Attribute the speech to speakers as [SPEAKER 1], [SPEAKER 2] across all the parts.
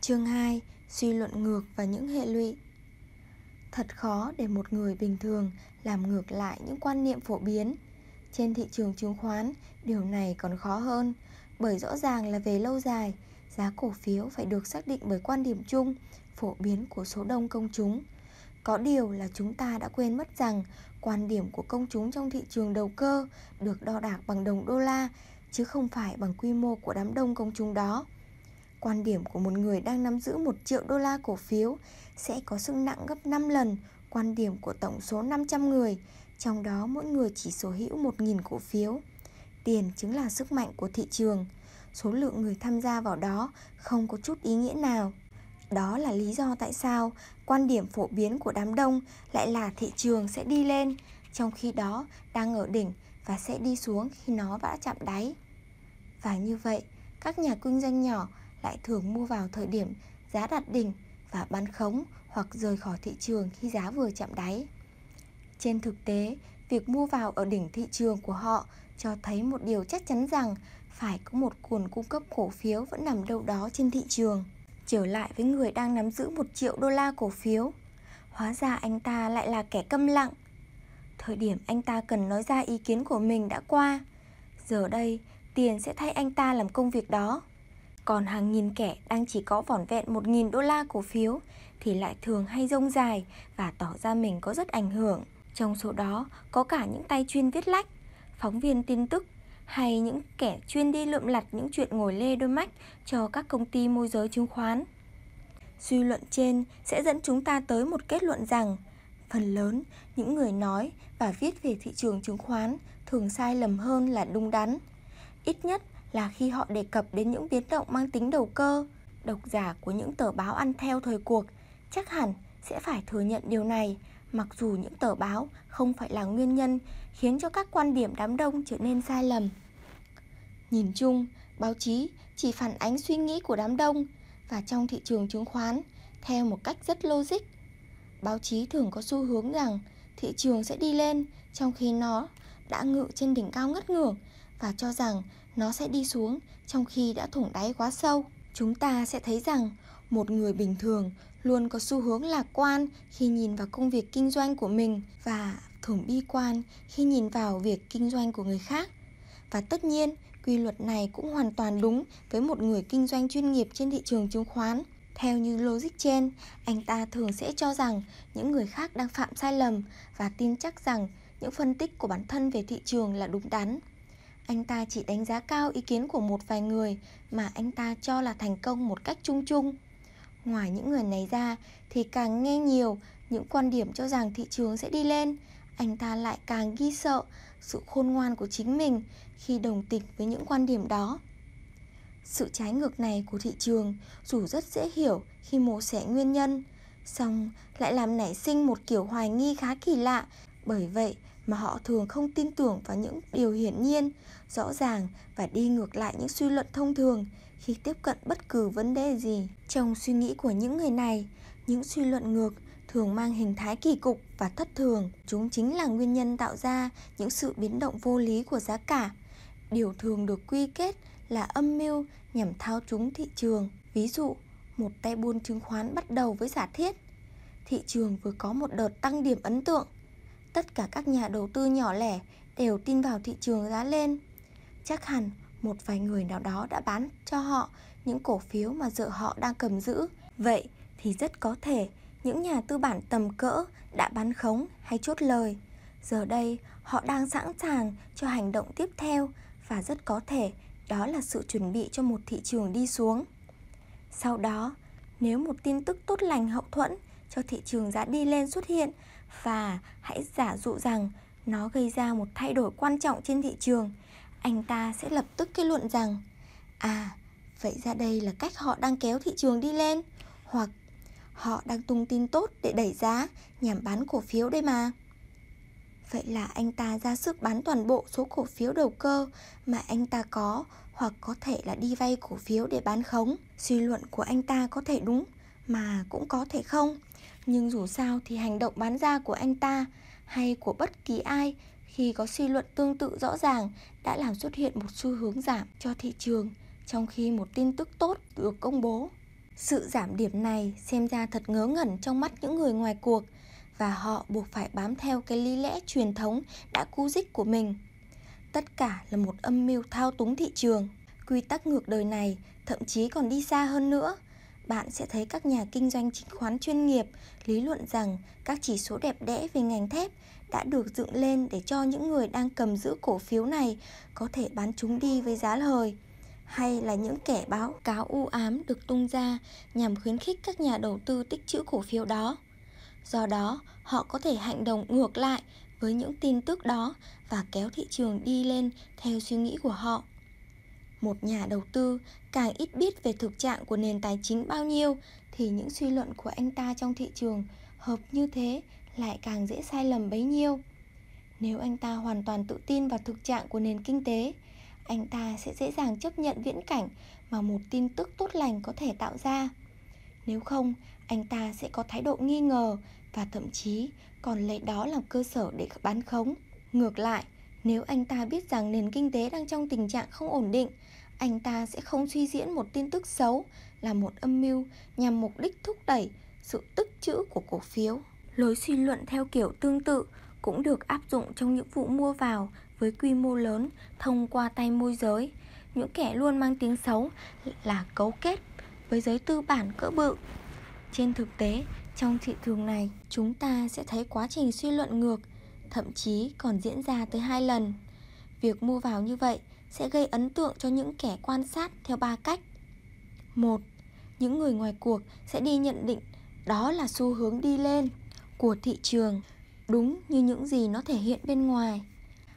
[SPEAKER 1] Chương 2 Suy luận ngược và những hệ lụy. Thật khó để một người bình thường làm ngược lại những quan niệm phổ biến. Trên thị trường chứng khoán, điều này còn khó hơn Bởi rõ ràng là về lâu dài, giá cổ phiếu phải được xác định bởi quan điểm chung, phổ biến của số đông công chúng. Có điều là chúng ta đã quên mất rằng quan điểm của công chúng trong thị trường đầu cơ được đo đạc bằng đồng đô la chứ không phải bằng quy mô của đám đông công chúng đó. Quan điểm của một người đang nắm giữ 1 triệu đô la cổ phiếu sẽ có sức nặng gấp 5 lần quan điểm của tổng số 500 người, trong đó mỗi người chỉ sở hữu 1.000 cổ phiếu. Tiền chính là sức mạnh của thị trường. Số lượng người tham gia vào đó không có chút ý nghĩa nào. Đó là lý do tại sao quan điểm phổ biến của đám đông lại là thị trường sẽ đi lên, trong khi đó đang ở đỉnh và sẽ đi xuống khi nó đã chạm đáy. Và như vậy, các nhà kinh doanh nhỏ lại thường mua vào thời điểm giá đạt đỉnh và bán khống hoặc rời khỏi thị trường khi giá vừa chạm đáy. Trên thực tế, việc mua vào ở đỉnh thị trường của họ cho thấy một điều chắc chắn rằng phải có một nguồn cung cấp cổ phiếu vẫn nằm đâu đó trên thị trường. Trở lại với người đang nắm giữ 1 triệu đô la cổ phiếu, hóa ra anh ta lại là kẻ câm lặng. Thời điểm anh ta cần nói ra ý kiến của mình đã qua. Giờ đây, tiền sẽ thay anh ta làm công việc đó. Còn hàng nghìn kẻ đang chỉ có vỏn vẹn 1.000 đô la cổ phiếu thì lại thường hay rông dài và tỏ ra mình có rất ảnh hưởng. Trong số đó có cả những tay chuyên viết lách, phóng viên tin tức hay những kẻ chuyên đi lượm lặt những chuyện ngồi lê đôi mách cho các công ty môi giới chứng khoán. Suy luận trên sẽ dẫn chúng ta tới một kết luận rằng phần lớn những người nói và viết về thị trường chứng khoán thường sai lầm hơn là đúng đắn. Ít nhất là khi họ đề cập đến những biến động mang tính đầu cơ, độc giả của những tờ báo ăn theo thời cuộc chắc hẳn sẽ phải thừa nhận điều này, mặc dù những tờ báo không phải là nguyên nhân khiến cho các quan điểm đám đông trở nên sai lầm. Nhìn chung, báo chí chỉ phản ánh suy nghĩ của đám đông và trong thị trường chứng khoán theo một cách rất logic. Báo chí thường có xu hướng rằng thị trường sẽ đi lên trong khi nó đã ngự trên đỉnh cao ngất ngưởng và cho rằng nó sẽ đi xuống trong khi đã thủng đáy quá sâu. Chúng ta sẽ thấy rằng một người bình thường luôn có xu hướng lạc quan khi nhìn vào công việc kinh doanh của mình và thường bi quan khi nhìn vào việc kinh doanh của người khác. Và tất nhiên, quy luật này cũng hoàn toàn đúng với một người kinh doanh chuyên nghiệp trên thị trường chứng khoán. Theo như logic trên, anh ta thường sẽ cho rằng những người khác đang phạm sai lầm và tin chắc rằng những phân tích của bản thân về thị trường là đúng đắn. Anh ta chỉ đánh giá cao ý kiến của một vài người mà anh ta cho là thành công một cách chung chung. Ngoài những người này ra thì càng nghe nhiều những quan điểm cho rằng thị trường sẽ đi lên, anh ta lại càng ghi sợ sự khôn ngoan của chính mình khi đồng tình với những quan điểm đó. Sự trái ngược này của thị trường dù rất dễ hiểu khi mổ xẻ nguyên nhân, song lại làm nảy sinh một kiểu hoài nghi khá kỳ lạ, bởi vậy mà họ thường không tin tưởng vào những điều hiển nhiên, rõ ràng và đi ngược lại những suy luận thông thường khi tiếp cận bất cứ vấn đề gì. Trong suy nghĩ của những người này, những suy luận ngược thường mang hình thái kỳ cục và thất thường. Chúng chính là nguyên nhân tạo ra những sự biến động vô lý của giá cả. Điều thường được quy kết là âm mưu nhằm thao túng thị trường. Ví dụ, một tay buôn chứng khoán bắt đầu với giả thiết thị trường vừa có một đợt tăng điểm ấn tượng tất cả các nhà đầu tư nhỏ lẻ đều tin vào thị trường giá lên. Chắc hẳn một vài người nào đó đã bán cho họ những cổ phiếu mà giờ họ đang cầm giữ. Vậy thì rất có thể những nhà tư bản tầm cỡ đã bán khống hay chốt lời. Giờ đây họ đang sẵn sàng cho hành động tiếp theo và rất có thể đó là sự chuẩn bị cho một thị trường đi xuống. Sau đó, nếu một tin tức tốt lành hậu thuẫn cho thị trường giá đi lên xuất hiện và hãy giả dụ rằng nó gây ra một thay đổi quan trọng trên thị trường, anh ta sẽ lập tức kết luận rằng à, vậy ra đây là cách họ đang kéo thị trường đi lên hoặc họ đang tung tin tốt để đẩy giá nhằm bán cổ phiếu đây mà. Vậy là anh ta ra sức bán toàn bộ số cổ phiếu đầu cơ mà anh ta có hoặc có thể là đi vay cổ phiếu để bán khống. Suy luận của anh ta có thể đúng mà cũng có thể không. Nhưng dù sao thì hành động bán ra của anh ta hay của bất kỳ ai khi có suy luận tương tự rõ ràng đã làm xuất hiện một xu hướng giảm cho thị trường trong khi một tin tức tốt được công bố. Sự giảm điểm này xem ra thật ngớ ngẩn trong mắt những người ngoài cuộc và họ buộc phải bám theo cái lý lẽ truyền thống đã cú dích của mình. Tất cả là một âm mưu thao túng thị trường. Quy tắc ngược đời này thậm chí còn đi xa hơn nữa. Bạn sẽ thấy các nhà kinh doanh chứng khoán chuyên nghiệp lý luận rằng các chỉ số đẹp đẽ về ngành thép đã được dựng lên để cho những người đang cầm giữ cổ phiếu này có thể bán chúng đi với giá lời hay là những kẻ báo cáo u ám được tung ra nhằm khuyến khích các nhà đầu tư tích trữ cổ phiếu đó. Do đó, họ có thể hành động ngược lại với những tin tức đó và kéo thị trường đi lên theo suy nghĩ của họ. Một nhà đầu tư càng ít biết về thực trạng của nền tài chính bao nhiêu thì những suy luận của anh ta trong thị trường hợp như thế lại càng dễ sai lầm bấy nhiêu. Nếu anh ta hoàn toàn tự tin vào thực trạng của nền kinh tế, anh ta sẽ dễ dàng chấp nhận viễn cảnh mà một tin tức tốt lành có thể tạo ra. Nếu không, anh ta sẽ có thái độ nghi ngờ và thậm chí còn lấy đó làm cơ sở để bán khống. Ngược lại, nếu anh ta biết rằng nền kinh tế đang trong tình trạng không ổn định, anh ta sẽ không suy diễn một tin tức xấu là một âm mưu nhằm mục đích thúc đẩy sự tích trữ của cổ phiếu. Lối suy luận theo kiểu tương tự cũng được áp dụng trong những vụ mua vào với quy mô lớn thông qua tay môi giới. Những kẻ luôn mang tiếng xấu là cấu kết với giới tư bản cỡ bự. Trên thực tế, trong thị trường này, chúng ta sẽ thấy quá trình suy luận ngược, thậm chí còn diễn ra tới hai lần. Việc mua vào như vậy sẽ gây ấn tượng cho những kẻ quan sát theo ba cách. Một, những người ngoài cuộc sẽ đi nhận định đó là xu hướng đi lên của thị trường, đúng như những gì nó thể hiện bên ngoài.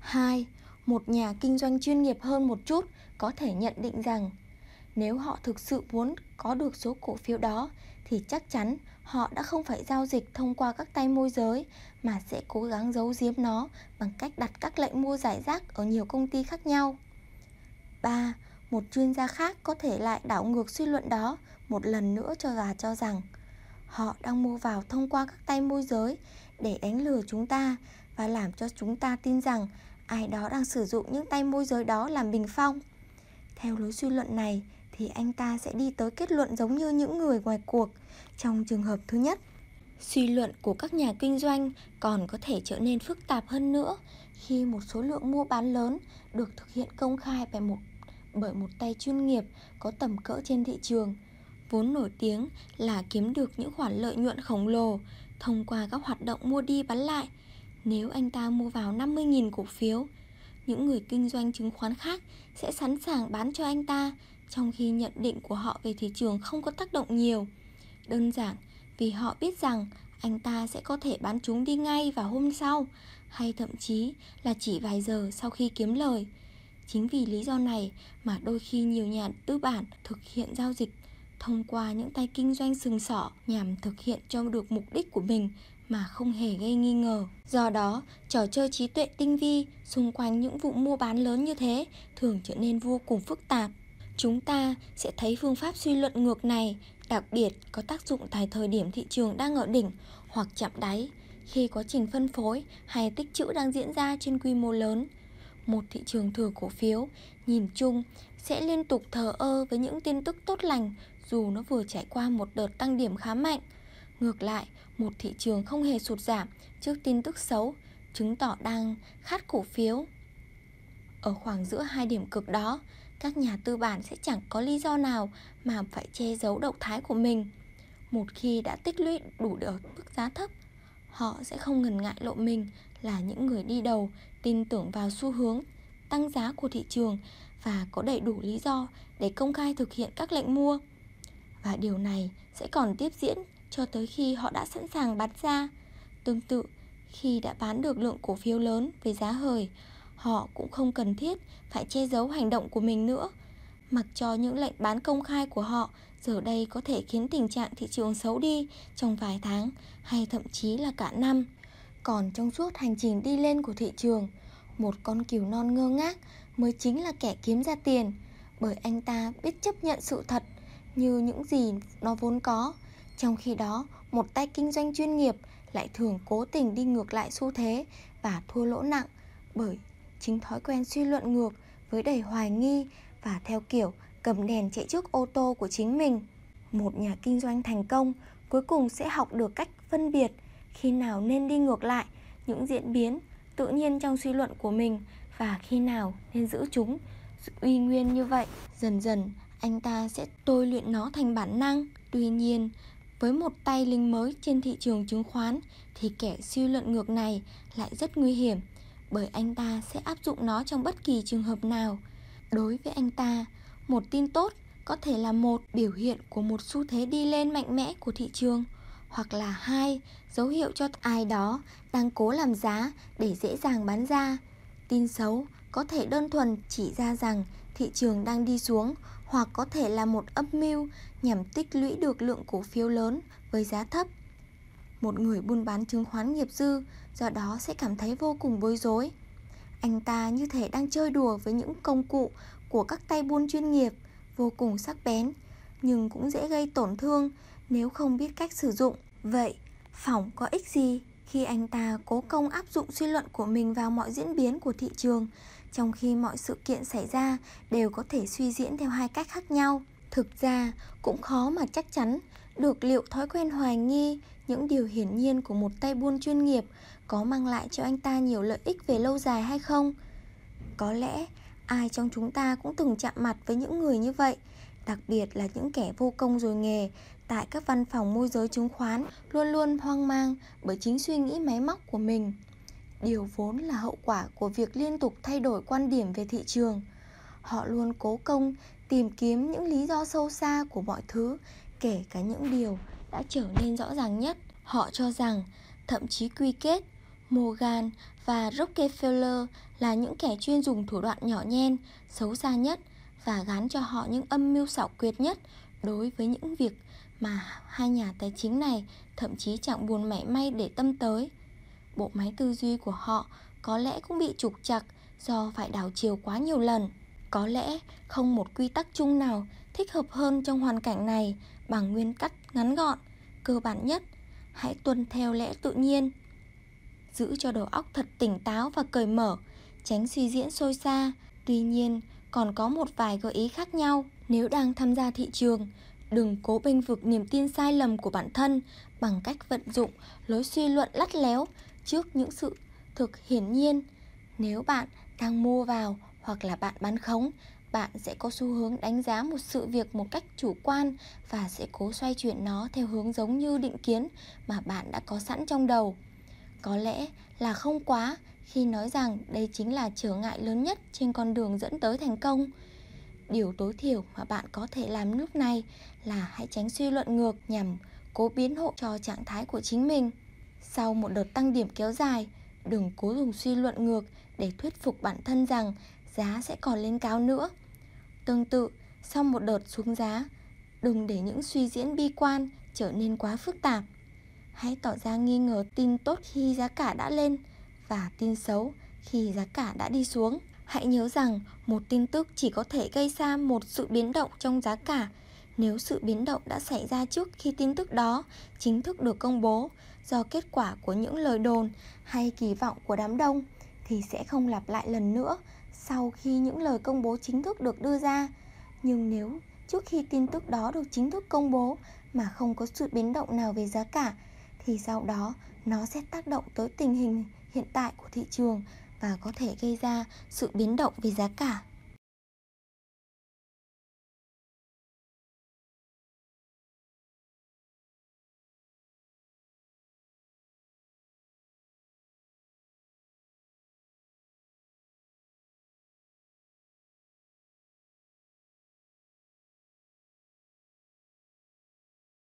[SPEAKER 1] 2. Một nhà kinh doanh chuyên nghiệp hơn một chút có thể nhận định rằng nếu họ thực sự muốn có được số cổ phiếu đó thì chắc chắn họ đã không phải giao dịch thông qua các tay môi giới mà sẽ cố gắng giấu giếm nó bằng cách đặt các lệnh mua giải rác ở nhiều công ty khác nhau. 3. Một chuyên gia khác có thể lại đảo ngược suy luận đó một lần nữa cho gà cho rằng họ đang mua vào thông qua các tay môi giới để đánh lừa chúng ta và làm cho chúng ta tin rằng ai đó đang sử dụng những tay môi giới đó làm bình phong. Theo lối suy luận này thì anh ta sẽ đi tới kết luận giống như những người ngoài cuộc trong trường hợp thứ nhất. Suy luận của các nhà kinh doanh còn có thể trở nên phức tạp hơn nữa khi một số lượng mua bán lớn được thực hiện công khai bởi một bởi một tay chuyên nghiệp có tầm cỡ trên thị trường vốn nổi tiếng là kiếm được những khoản lợi nhuận khổng lồ thông qua các hoạt động mua đi bán lại. Nếu anh ta mua vào 50.000 cổ phiếu, những người kinh doanh chứng khoán khác sẽ sẵn sàng bán cho anh ta trong khi nhận định của họ về thị trường không có tác động nhiều. Đơn giản vì họ biết rằng anh ta sẽ có thể bán chúng đi ngay vào hôm sau hay thậm chí là chỉ vài giờ sau khi kiếm lời. Chính vì lý do này mà đôi khi nhiều nhà tư bản thực hiện giao dịch thông qua những tay kinh doanh sừng sỏ nhằm thực hiện cho được mục đích của mình mà không hề gây nghi ngờ. Do đó, trò chơi trí tuệ tinh vi xung quanh những vụ mua bán lớn như thế thường trở nên vô cùng phức tạp. Chúng ta sẽ thấy phương pháp suy luận ngược này đặc biệt có tác dụng tại thời điểm thị trường đang ở đỉnh hoặc chạm đáy, khi quá trình phân phối hay tích trữ đang diễn ra trên quy mô lớn. Một thị trường thừa cổ phiếu nhìn chung sẽ liên tục thờ ơ với những tin tức tốt lành dù nó vừa trải qua một đợt tăng điểm khá mạnh. Ngược lại, một thị trường không hề sụt giảm trước tin tức xấu, chứng tỏ đang khát cổ phiếu. Ở khoảng giữa hai điểm cực đó, các nhà tư bản sẽ chẳng có lý do nào mà phải che giấu động thái của mình. Một khi đã tích lũy đủ được mức giá thấp, họ sẽ không ngần ngại lộ mình là những người đi đầu tin tưởng vào xu hướng tăng giá của thị trường và có đầy đủ lý do để công khai thực hiện các lệnh mua. Và điều này sẽ còn tiếp diễn cho tới khi họ đã sẵn sàng bán ra. Tương tự, khi đã bán được lượng cổ phiếu lớn với giá hời, họ cũng không cần thiết phải che giấu hành động của mình nữa. Mặc cho những lệnh bán công khai của họ giờ đây có thể khiến tình trạng thị trường xấu đi trong vài tháng hay thậm chí là cả năm. Còn trong suốt hành trình đi lên của thị trường, một con cừu non ngơ ngác mới chính là kẻ kiếm ra tiền, bởi anh ta biết chấp nhận sự thật như những gì nó vốn có. Trong khi đó, một tay kinh doanh chuyên nghiệp lại thường cố tình đi ngược lại xu thế và thua lỗ nặng bởi chính thói quen suy luận ngược với đầy hoài nghi và theo kiểu cầm đèn chạy trước ô tô của chính mình. Một nhà kinh doanh thành công cuối cùng sẽ học được cách phân biệt khi nào nên đi ngược lại những diễn biến tự nhiên trong suy luận của mình và khi nào nên giữ chúng uy nguyên như vậy. Dần dần anh ta sẽ tôi luyện nó thành bản năng. Tuy nhiên, với một tay linh mới trên thị trường chứng khoán thì kẻ suy luận ngược này lại rất nguy hiểm bởi anh ta sẽ áp dụng nó trong bất kỳ trường hợp nào. Đối với anh ta, một tin tốt có thể là một biểu hiện của một xu thế đi lên mạnh mẽ của thị trường hoặc là hai dấu hiệu cho ai đó đang cố làm giá để dễ dàng bán ra. Tin xấu có thể đơn thuần chỉ ra rằng thị trường đang đi xuống hoặc có thể là một âm mưu nhằm tích lũy được lượng cổ phiếu lớn với giá thấp. Một người buôn bán chứng khoán nghiệp dư do đó sẽ cảm thấy vô cùng bối rối. Anh ta như thể đang chơi đùa với những công cụ của các tay buôn chuyên nghiệp, vô cùng sắc bén, nhưng cũng dễ gây tổn thương nếu không biết cách sử dụng. Vậy, phỏng có ích gì khi anh ta cố công áp dụng suy luận của mình vào mọi diễn biến của thị trường trong khi mọi sự kiện xảy ra đều có thể suy diễn theo hai cách khác nhau. Thực ra cũng khó mà chắc chắn được liệu thói quen hoài nghi những điều hiển nhiên của một tay buôn chuyên nghiệp có mang lại cho anh ta nhiều lợi ích về lâu dài hay không. Có lẽ ai trong chúng ta cũng từng chạm mặt với những người như vậy, đặc biệt là những kẻ vô công rồi nghề tại các văn phòng môi giới chứng khoán luôn luôn hoang mang bởi chính suy nghĩ máy móc của mình. Điều vốn là hậu quả của việc liên tục thay đổi quan điểm về thị trường. Họ luôn cố công tìm kiếm những lý do sâu xa của mọi thứ, kể cả những điều đã trở nên rõ ràng nhất. Họ cho rằng, thậm chí quy kết, Morgan và Rockefeller là những kẻ chuyên dùng thủ đoạn nhỏ nhen, xấu xa nhất và gán cho họ những âm mưu xảo quyệt nhất đối với những việc mà hai nhà tài chính này thậm chí chẳng buồn mảy may để tâm tới. Bộ máy tư duy của họ có lẽ cũng bị trục chặt do phải đảo chiều quá nhiều lần. Có lẽ không một quy tắc chung nào thích hợp hơn trong hoàn cảnh này bằng nguyên tắc ngắn gọn, cơ bản nhất. Hãy tuân theo lẽ tự nhiên. Giữ cho đầu óc thật tỉnh táo và cởi mở, tránh suy diễn sôi xa. Tuy nhiên, còn có một vài gợi ý khác nhau. Nếu đang tham gia thị trường, đừng cố bênh vực niềm tin sai lầm của bản thân bằng cách vận dụng lối suy luận lắt léo trước những sự thực hiển nhiên. Nếu bạn đang mua vào hoặc là bạn bán khống, bạn sẽ có xu hướng đánh giá một sự việc một cách chủ quan và sẽ cố xoay chuyển nó theo hướng giống như định kiến mà bạn đã có sẵn trong đầu. Có lẽ là không quá khi nói rằng đây chính là trở ngại lớn nhất trên con đường dẫn tới thành công. Điều tối thiểu mà bạn có thể làm lúc này là hãy tránh suy luận ngược nhằm cố biến hộ cho trạng thái của chính mình. Sau một đợt tăng điểm kéo dài, đừng cố dùng suy luận ngược để thuyết phục bản thân rằng giá sẽ còn lên cao nữa. Tương tự, sau một đợt xuống giá, đừng để những suy diễn bi quan trở nên quá phức tạp. Hãy tỏ ra nghi ngờ tin tốt khi giá cả đã lên và tin xấu khi giá cả đã đi xuống. Hãy nhớ rằng một tin tức chỉ có thể gây ra một sự biến động trong giá cả nếu sự biến động đã xảy ra trước khi tin tức đó chính thức được công bố do kết quả của những lời đồn hay kỳ vọng của đám đông, thì sẽ không lặp lại lần nữa sau khi những lời công bố chính thức được đưa ra. Nhưng nếu trước khi tin tức đó được chính thức công bố mà không có sự biến động nào về giá cả, thì sau đó nó sẽ tác động tới tình hình hiện tại của thị trường và có thể gây ra sự biến động về giá cả.